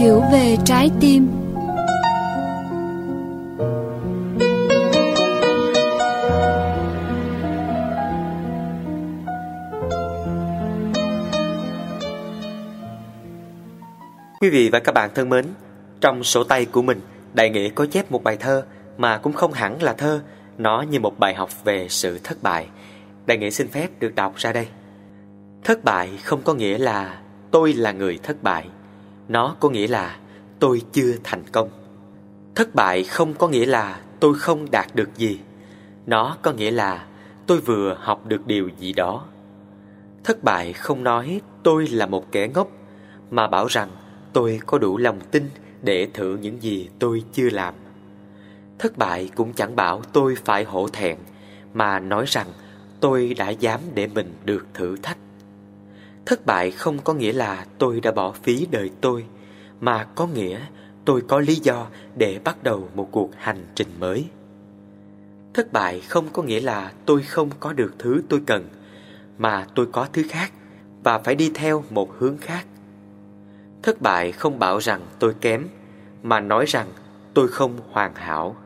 hiểu về trái tim Quý vị và các bạn thân mến, trong sổ tay của mình, Đại Nghĩa có chép một bài thơ mà cũng không hẳn là thơ, nó như một bài học về sự thất bại. Đại Nghĩa xin phép được đọc ra đây. Thất bại không có nghĩa là tôi là người thất bại, nó có nghĩa là tôi chưa thành công. Thất bại không có nghĩa là tôi không đạt được gì, nó có nghĩa là tôi vừa học được điều gì đó. Thất bại không nói tôi là một kẻ ngốc, mà bảo rằng tôi có đủ lòng tin để thử những gì tôi chưa làm. Thất bại cũng chẳng bảo tôi phải hổ thẹn, mà nói rằng tôi đã dám để mình được thử thách. Thất bại không có nghĩa là tôi đã bỏ phí đời tôi, mà có nghĩa tôi có lý do để bắt đầu một cuộc hành trình mới. Thất bại không có nghĩa là tôi không có được thứ tôi cần, mà tôi có thứ khác và phải đi theo một hướng khác. Thất bại không bảo rằng tôi kém, mà nói rằng tôi không hoàn hảo.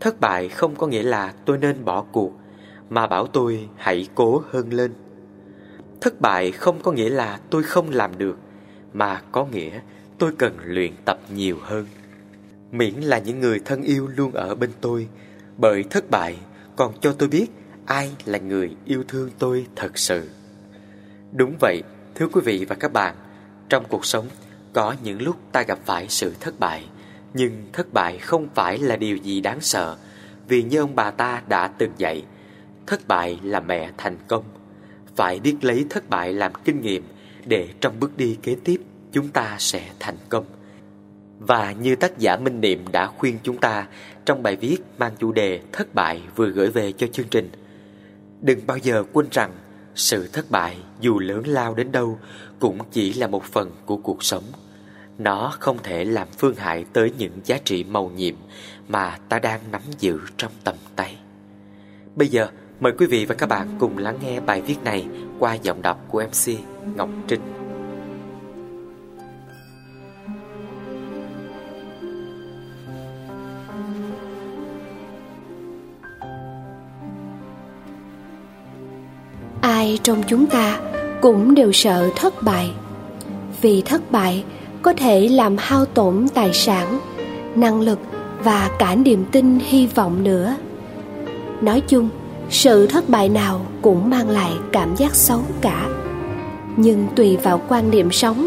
Thất bại không có nghĩa là tôi nên bỏ cuộc, mà bảo tôi hãy cố hơn lên. Thất bại không có nghĩa là tôi không làm được, mà có nghĩa tôi cần luyện tập nhiều hơn. Miễn là những người thân yêu luôn ở bên tôi, bởi thất bại còn cho tôi biết ai là người yêu thương tôi thật sự. Đúng vậy, thưa quý vị và các bạn, trong cuộc sống có những lúc ta gặp phải sự thất bại, nhưng thất bại không phải là điều gì đáng sợ, vì như ông bà ta đã từng dạy, thất bại là mẹ thành công. Phải biết lấy thất bại làm kinh nghiệm để trong bước đi kế tiếp chúng ta sẽ thành công. Và như tác giả Minh Niệm đã khuyên chúng ta trong bài viết mang chủ đề Thất bại vừa gửi về cho chương trình. Đừng bao giờ quên rằng sự thất bại dù lớn lao đến đâu cũng chỉ là một phần của cuộc sống. Nó không thể làm phương hại tới những giá trị màu nhiệm mà ta đang nắm giữ trong tầm tay. Bây giờ, mời quý vị và các bạn cùng lắng nghe bài viết này qua giọng đọc của MC Ngọc Trinh. ai trong chúng ta cũng đều sợ thất bại vì thất bại, có thể làm hao tổn tài sản, năng lực và cả niềm tin, hy vọng nữa nói chung sự thất bại nào cũng mang lại cảm giác xấu cả. Nhưng tùy vào quan niệm sống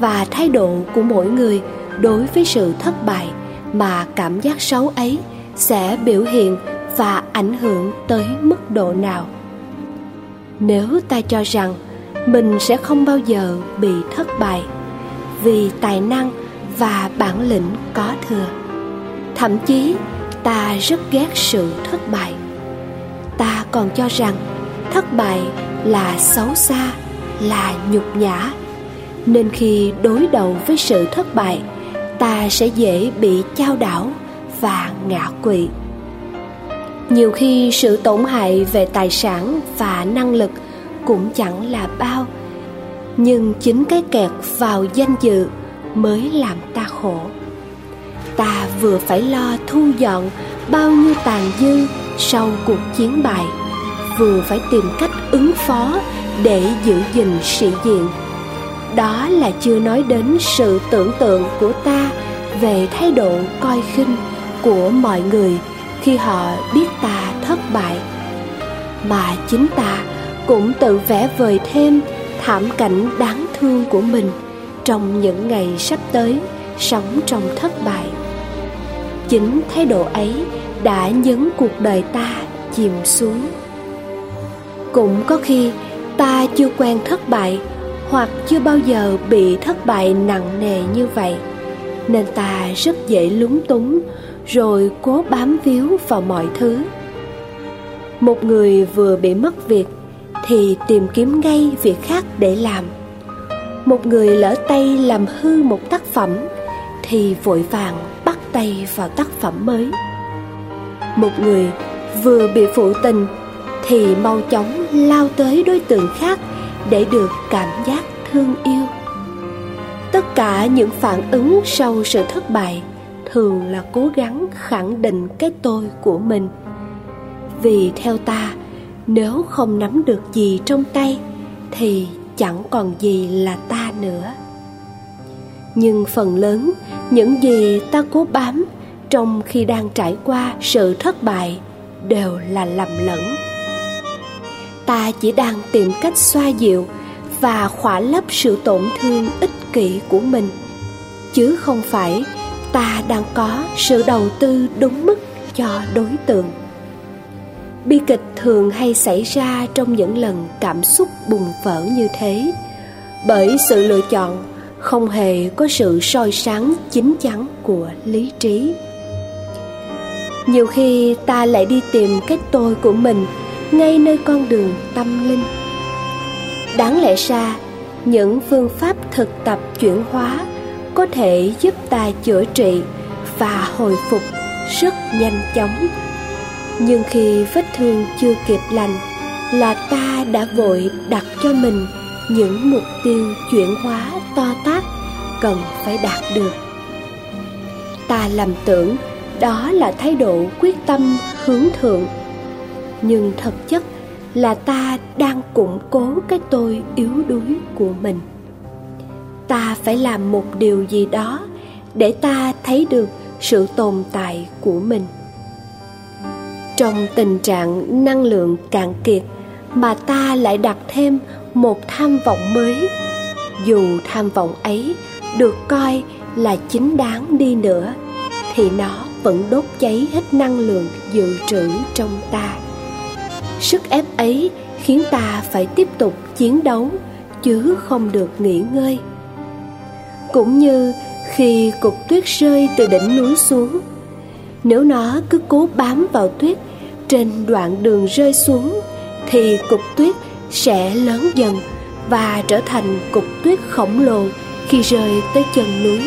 và thái độ của mỗi người đối với sự thất bại mà cảm giác xấu ấy sẽ biểu hiện và ảnh hưởng tới mức độ nào. Nếu ta cho rằng mình sẽ không bao giờ bị thất bại vì tài năng và bản lĩnh có thừa, thậm chí ta rất ghét sự thất bại ta còn cho rằng thất bại là xấu xa, là nhục nhã. Nên khi đối đầu với sự thất bại, ta sẽ dễ bị chao đảo và ngã quỵ. Nhiều khi sự tổn hại về tài sản và năng lực cũng chẳng là bao, nhưng chính cái kẹt vào danh dự mới làm ta khổ. Ta vừa phải lo thu dọn bao nhiêu tàn dư sau cuộc chiến bại, vừa phải tìm cách ứng phó để giữ gìn sĩ diện. Đó là chưa nói đến sự tưởng tượng của ta về thái độ coi khinh của mọi người khi họ biết ta thất bại. Mà chính ta cũng tự vẽ vời thêm thảm cảnh đáng thương của mình trong những ngày sắp tới sống trong thất bại. Chính thái độ ấy đã nhấn cuộc đời ta chìm xuống. Cũng có khi, ta chưa quen thất bại hoặc chưa bao giờ bị thất bại nặng nề như vậy, nên ta rất dễ lúng túng rồi cố bám víu vào mọi thứ. Một người vừa bị mất việc thì tìm kiếm ngay việc khác để làm. Một người lỡ tay làm hư một tác phẩm thì vội vàng bắt tay vào tác phẩm mới một người vừa bị phụ tình thì mau chóng lao tới đối tượng khác để được cảm giác thương yêu. Tất cả những phản ứng sau sự thất bại thường là cố gắng khẳng định cái tôi của mình. Vì theo ta, nếu không nắm được gì trong tay thì chẳng còn gì là ta nữa. Nhưng phần lớn những gì ta cố bám trong khi đang trải qua sự thất bại đều là lầm lẫn. Ta chỉ đang tìm cách xoa dịu và khỏa lấp sự tổn thương ích kỷ của mình, chứ không phải ta đang có sự đầu tư đúng mức cho đối tượng. Bi kịch thường hay xảy ra trong những lần cảm xúc bùng vỡ như thế, bởi sự lựa chọn không hề có sự soi sáng chín chắn của lý trí nhiều khi ta lại đi tìm cái tôi của mình ngay nơi con đường tâm linh. Đáng lẽ ra, những phương pháp thực tập chuyển hóa có thể giúp ta chữa trị và hồi phục rất nhanh chóng. Nhưng khi vết thương chưa kịp lành là ta đã vội đặt cho mình những mục tiêu chuyển hóa to tát cần phải đạt được. Ta lầm tưởng đó là thái độ quyết tâm, hướng thượng. Nhưng thực chất là ta đang củng cố cái tôi yếu đuối của mình. Ta phải làm một điều gì đó để ta thấy được sự tồn tại của mình. Trong tình trạng năng lượng cạn kiệt mà ta lại đặt thêm một tham vọng mới, dù tham vọng ấy được coi là chính đáng đi nữa, thì nó vẫn đốt cháy hết năng lượng dự trữ trong ta. Sức ép ấy khiến ta phải tiếp tục chiến đấu, chứ không được nghỉ ngơi. Cũng như khi cục tuyết rơi từ đỉnh núi xuống, nếu nó cứ cố bám vào tuyết trên đoạn đường rơi xuống, thì cục tuyết sẽ lớn dần và trở thành cục tuyết khổng lồ khi rơi tới chân núi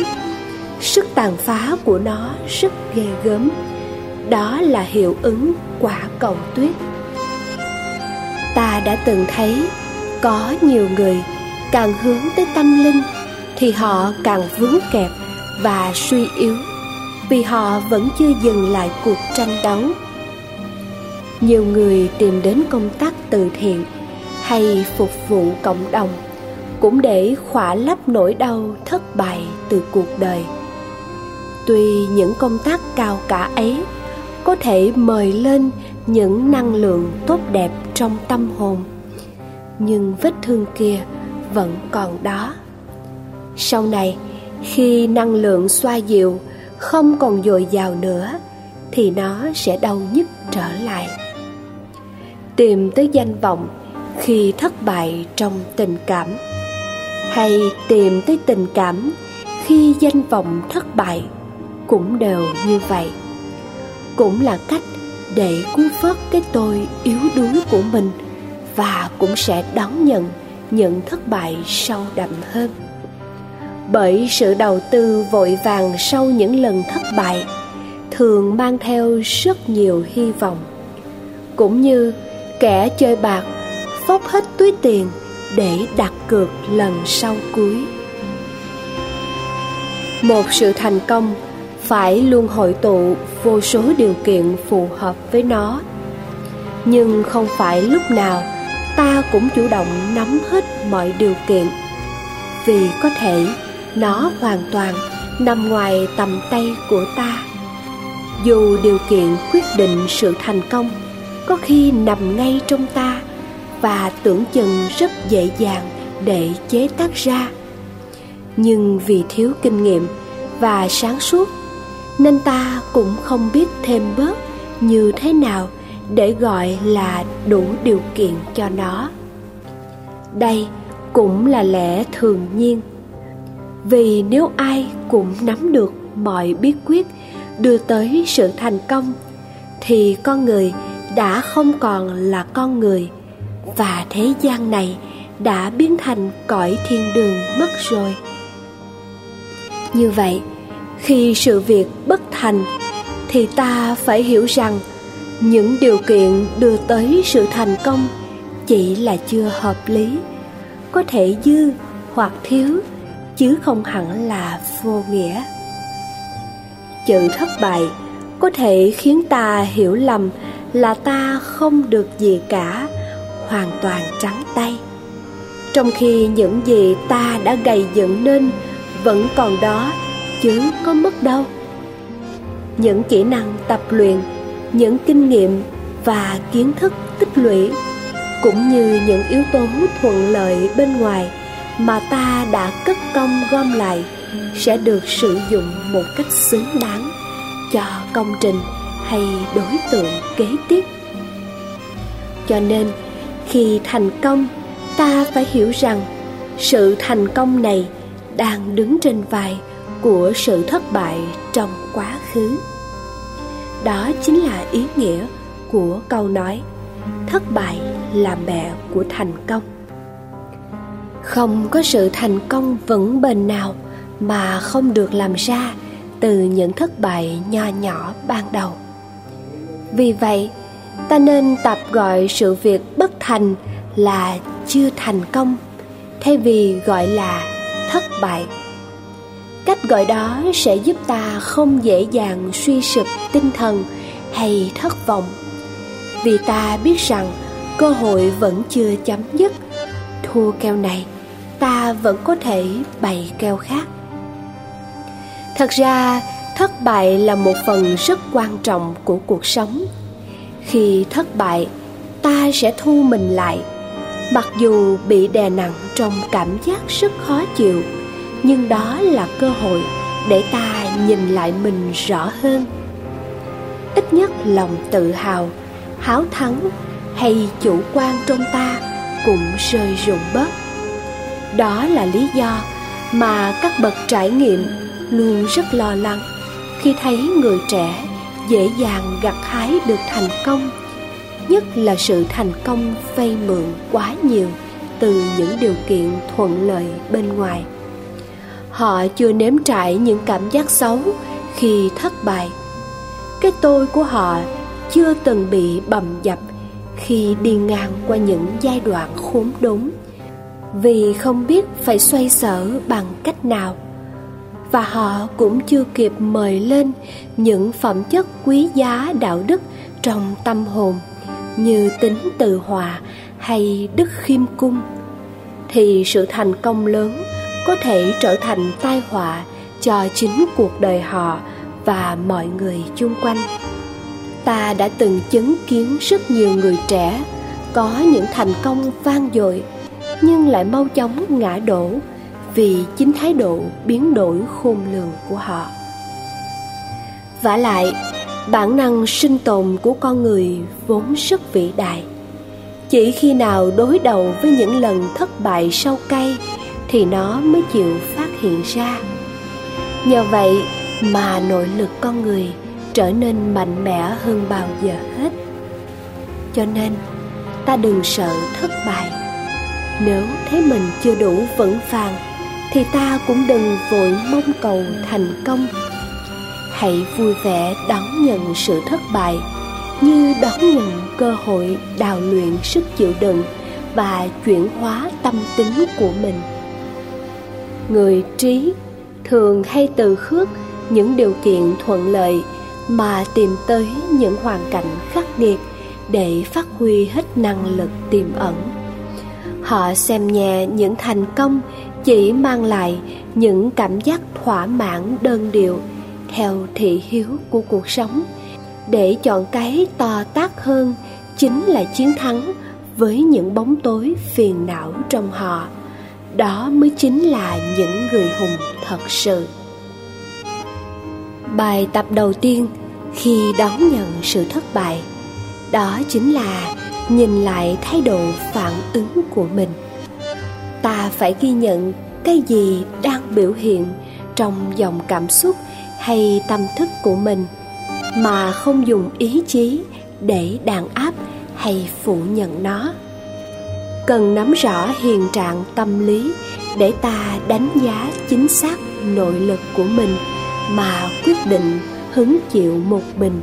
sức tàn phá của nó rất ghê gớm. Đó là hiệu ứng quả cầu tuyết. Ta đã từng thấy có nhiều người càng hướng tới tâm linh thì họ càng vướng kẹp và suy yếu vì họ vẫn chưa dừng lại cuộc tranh đấu. Nhiều người tìm đến công tác từ thiện hay phục vụ cộng đồng cũng để khỏa lấp nỗi đau thất bại từ cuộc đời tuy những công tác cao cả ấy có thể mời lên những năng lượng tốt đẹp trong tâm hồn, nhưng vết thương kia vẫn còn đó. Sau này, khi năng lượng xoa dịu không còn dồi dào nữa, thì nó sẽ đau nhức trở lại. Tìm tới danh vọng khi thất bại trong tình cảm, hay tìm tới tình cảm khi danh vọng thất bại cũng đều như vậy. Cũng là cách để cứu vớt cái tôi yếu đuối của mình và cũng sẽ đón nhận những thất bại sâu đậm hơn. Bởi sự đầu tư vội vàng sau những lần thất bại thường mang theo rất nhiều hy vọng. Cũng như kẻ chơi bạc phóc hết túi tiền để đặt cược lần sau cuối. Một sự thành công phải luôn hội tụ vô số điều kiện phù hợp với nó. Nhưng không phải lúc nào ta cũng chủ động nắm hết mọi điều kiện, vì có thể nó hoàn toàn nằm ngoài tầm tay của ta. Dù điều kiện quyết định sự thành công, có khi nằm ngay trong ta và tưởng chừng rất dễ dàng để chế tác ra. Nhưng vì thiếu kinh nghiệm và sáng suốt nên ta cũng không biết thêm bớt như thế nào để gọi là đủ điều kiện cho nó. Đây cũng là lẽ thường nhiên. Vì nếu ai cũng nắm được mọi bí quyết đưa tới sự thành công, thì con người đã không còn là con người, và thế gian này đã biến thành cõi thiên đường mất rồi. Như vậy khi sự việc bất thành, thì ta phải hiểu rằng những điều kiện đưa tới sự thành công chỉ là chưa hợp lý. Có thể dư hoặc thiếu, chứ không hẳn là vô nghĩa. Chữ thất bại có thể khiến ta hiểu lầm là ta không được gì cả, hoàn toàn trắng tay. Trong khi những gì ta đã gầy dựng nên vẫn còn đó chứ có mất đâu. Những kỹ năng tập luyện, những kinh nghiệm và kiến thức tích lũy, cũng như những yếu tố thuận lợi bên ngoài mà ta đã cất công gom lại, sẽ được sử dụng một cách xứng đáng cho công trình hay đối tượng kế tiếp. Cho nên, khi thành công, ta phải hiểu rằng sự thành công này đang đứng trên vai của sự thất bại trong quá khứ. Đó chính là ý nghĩa của câu nói, thất bại là mẹ của thành công. Không có sự thành công vững bền nào mà không được làm ra từ những thất bại nho nhỏ ban đầu. Vì vậy, ta nên tập gọi sự việc bất thành là chưa thành công, thay vì gọi là thất bại cách gọi đó sẽ giúp ta không dễ dàng suy sụp tinh thần hay thất vọng. Vì ta biết rằng cơ hội vẫn chưa chấm dứt. Thua keo này, ta vẫn có thể bày keo khác. Thật ra, thất bại là một phần rất quan trọng của cuộc sống. Khi thất bại, ta sẽ thu mình lại. Mặc dù bị đè nặng trong cảm giác rất khó chịu nhưng đó là cơ hội để ta nhìn lại mình rõ hơn. Ít nhất lòng tự hào, háo thắng hay chủ quan trong ta cũng rơi rụng bớt. Đó là lý do mà các bậc trải nghiệm luôn rất lo lắng khi thấy người trẻ dễ dàng gặt hái được thành công, nhất là sự thành công vay mượn quá nhiều từ những điều kiện thuận lợi bên ngoài họ chưa nếm trải những cảm giác xấu khi thất bại. Cái tôi của họ chưa từng bị bầm dập khi đi ngang qua những giai đoạn khốn đốn. Vì không biết phải xoay sở bằng cách nào. Và họ cũng chưa kịp mời lên những phẩm chất quý giá đạo đức trong tâm hồn, như tính từ hòa hay đức khiêm cung. Thì sự thành công lớn có thể trở thành tai họa cho chính cuộc đời họ và mọi người chung quanh. Ta đã từng chứng kiến rất nhiều người trẻ có những thành công vang dội, nhưng lại mau chóng ngã đổ vì chính thái độ biến đổi khôn lường của họ. Vả lại, bản năng sinh tồn của con người vốn rất vĩ đại. Chỉ khi nào đối đầu với những lần thất bại sâu cay thì nó mới chịu phát hiện ra. Nhờ vậy mà nội lực con người trở nên mạnh mẽ hơn bao giờ hết. Cho nên, ta đừng sợ thất bại. Nếu thấy mình chưa đủ vững vàng, thì ta cũng đừng vội mong cầu thành công. Hãy vui vẻ đón nhận sự thất bại, như đón nhận cơ hội đào luyện sức chịu đựng và chuyển hóa tâm tính của mình người trí thường hay từ khước những điều kiện thuận lợi mà tìm tới những hoàn cảnh khắc nghiệt để phát huy hết năng lực tiềm ẩn. Họ xem nhẹ những thành công chỉ mang lại những cảm giác thỏa mãn đơn điệu theo thị hiếu của cuộc sống. Để chọn cái to tát hơn chính là chiến thắng với những bóng tối phiền não trong họ đó mới chính là những người hùng thật sự. Bài tập đầu tiên khi đón nhận sự thất bại, đó chính là nhìn lại thái độ phản ứng của mình. Ta phải ghi nhận cái gì đang biểu hiện trong dòng cảm xúc hay tâm thức của mình mà không dùng ý chí để đàn áp hay phủ nhận nó cần nắm rõ hiện trạng tâm lý để ta đánh giá chính xác nội lực của mình mà quyết định hứng chịu một mình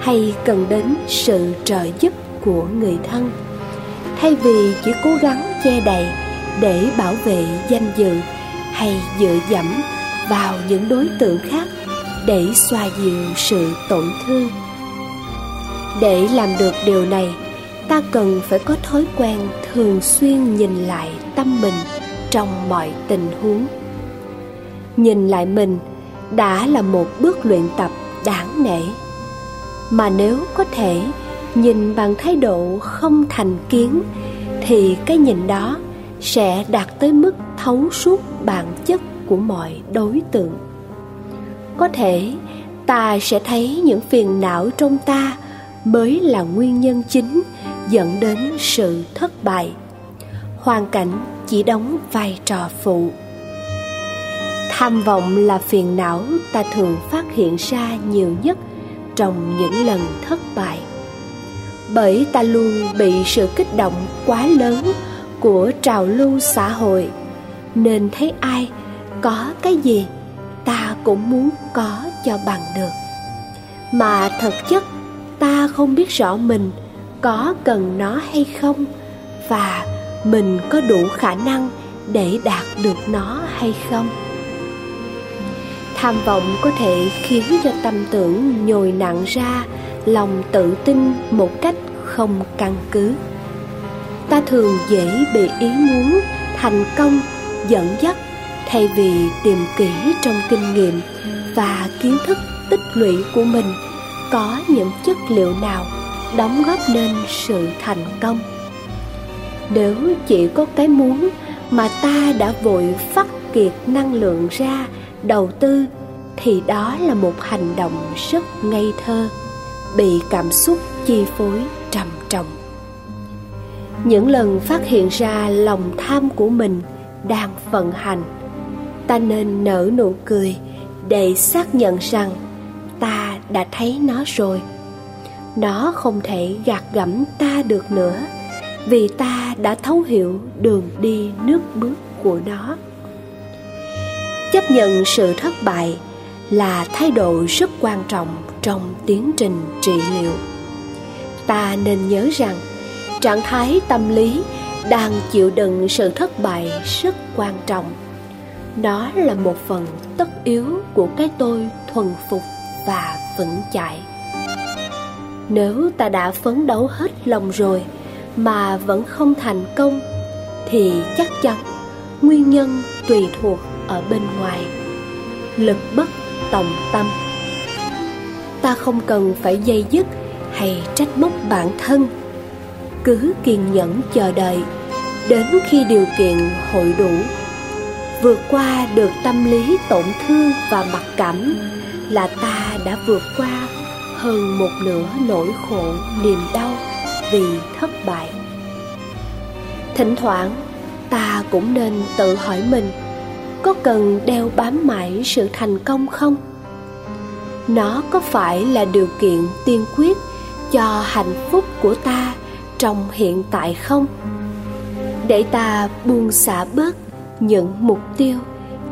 hay cần đến sự trợ giúp của người thân. Thay vì chỉ cố gắng che đậy để bảo vệ danh dự hay dựa dẫm vào những đối tượng khác để xoa dịu sự tổn thương. Để làm được điều này ta cần phải có thói quen thường xuyên nhìn lại tâm mình trong mọi tình huống. Nhìn lại mình đã là một bước luyện tập đáng nể. Mà nếu có thể nhìn bằng thái độ không thành kiến, thì cái nhìn đó sẽ đạt tới mức thấu suốt bản chất của mọi đối tượng. Có thể ta sẽ thấy những phiền não trong ta mới là nguyên nhân chính dẫn đến sự thất bại. Hoàn cảnh chỉ đóng vai trò phụ. Tham vọng là phiền não ta thường phát hiện ra nhiều nhất trong những lần thất bại. Bởi ta luôn bị sự kích động quá lớn của trào lưu xã hội, nên thấy ai có cái gì ta cũng muốn có cho bằng được. Mà thực chất ta không biết rõ mình có cần nó hay không và mình có đủ khả năng để đạt được nó hay không. Tham vọng có thể khiến cho tâm tưởng nhồi nặng ra, lòng tự tin một cách không căn cứ. Ta thường dễ bị ý muốn thành công, dẫn dắt thay vì tìm kỹ trong kinh nghiệm và kiến thức tích lũy của mình có những chất liệu nào đóng góp nên sự thành công. Nếu chỉ có cái muốn mà ta đã vội phát kiệt năng lượng ra đầu tư, thì đó là một hành động rất ngây thơ, bị cảm xúc chi phối trầm trọng. Những lần phát hiện ra lòng tham của mình đang vận hành, ta nên nở nụ cười để xác nhận rằng ta đã thấy nó rồi nó không thể gạt gẫm ta được nữa, vì ta đã thấu hiểu đường đi nước bước của nó. Chấp nhận sự thất bại là thái độ rất quan trọng trong tiến trình trị liệu. Ta nên nhớ rằng, trạng thái tâm lý đang chịu đựng sự thất bại rất quan trọng. Nó là một phần tất yếu của cái tôi thuần phục và vững chãi nếu ta đã phấn đấu hết lòng rồi mà vẫn không thành công, thì chắc chắn nguyên nhân tùy thuộc ở bên ngoài. Lực bất tòng tâm. Ta không cần phải dây dứt hay trách móc bản thân. Cứ kiên nhẫn chờ đợi đến khi điều kiện hội đủ. Vượt qua được tâm lý tổn thương và mặc cảm là ta đã vượt qua hơn một nửa nỗi khổ, niềm đau vì thất bại. Thỉnh thoảng, ta cũng nên tự hỏi mình, có cần đeo bám mãi sự thành công không? Nó có phải là điều kiện tiên quyết cho hạnh phúc của ta trong hiện tại không? Để ta buông xả bớt những mục tiêu,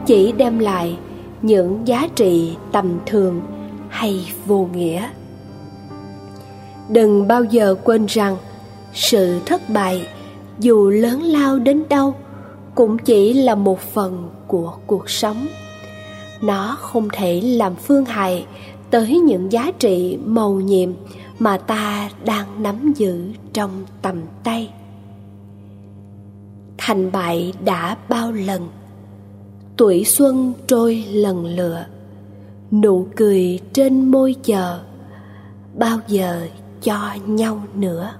chỉ đem lại những giá trị tầm thường hay vô nghĩa. Đừng bao giờ quên rằng sự thất bại, dù lớn lao đến đâu, cũng chỉ là một phần của cuộc sống. Nó không thể làm phương hại tới những giá trị màu nhiệm mà ta đang nắm giữ trong tầm tay. Thành bại đã bao lần. Tuổi xuân trôi lần lượt nụ cười trên môi chờ bao giờ cho nhau nữa.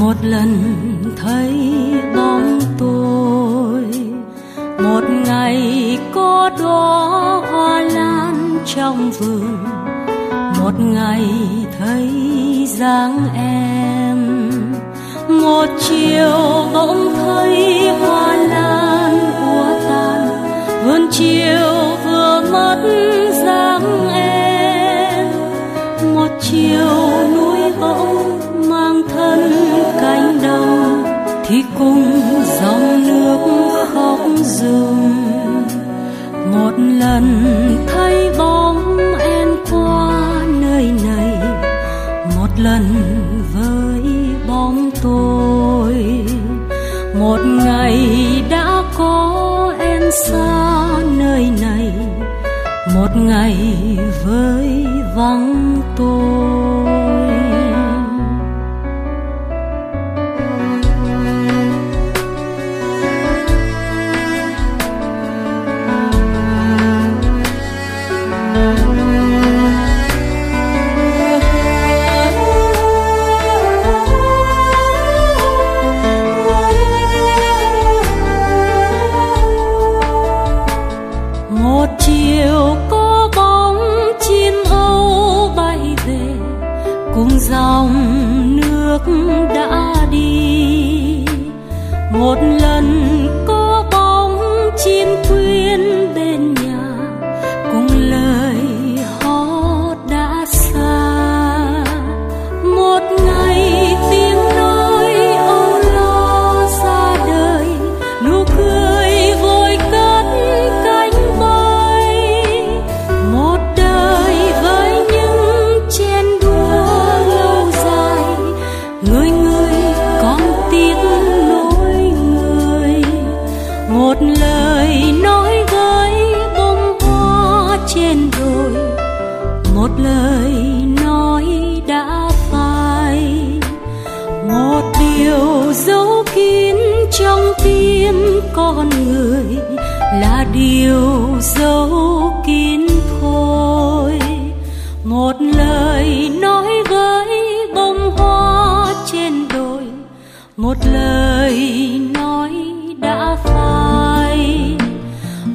Một lần thấy bóng tôi, một ngày có đóa hoa lan trong vườn một ngày thấy dáng em một chiều bỗng thấy hoa lan úa tàn vườn chiều vừa mất dáng em một chiều núi bỗng đông thì cùng dòng nước khóc dừng một lần thấy bóng em qua nơi này, một lần với bóng tôi. Một ngày đã có em xa nơi này, một ngày với dòng nước đã đi. Một lần điều giấu kín thôi. Một lời nói với bông hoa trên đồi, một lời nói đã phai.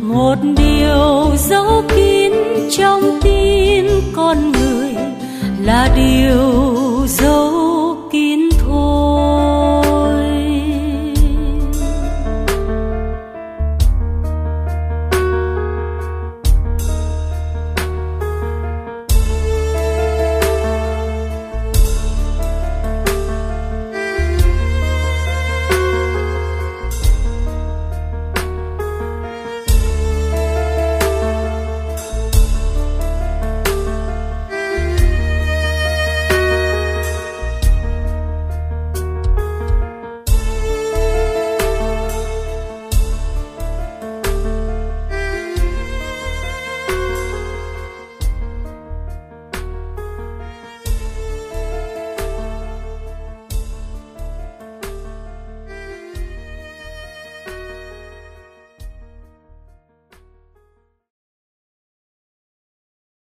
Một điều giấu kín trong tim con người là điều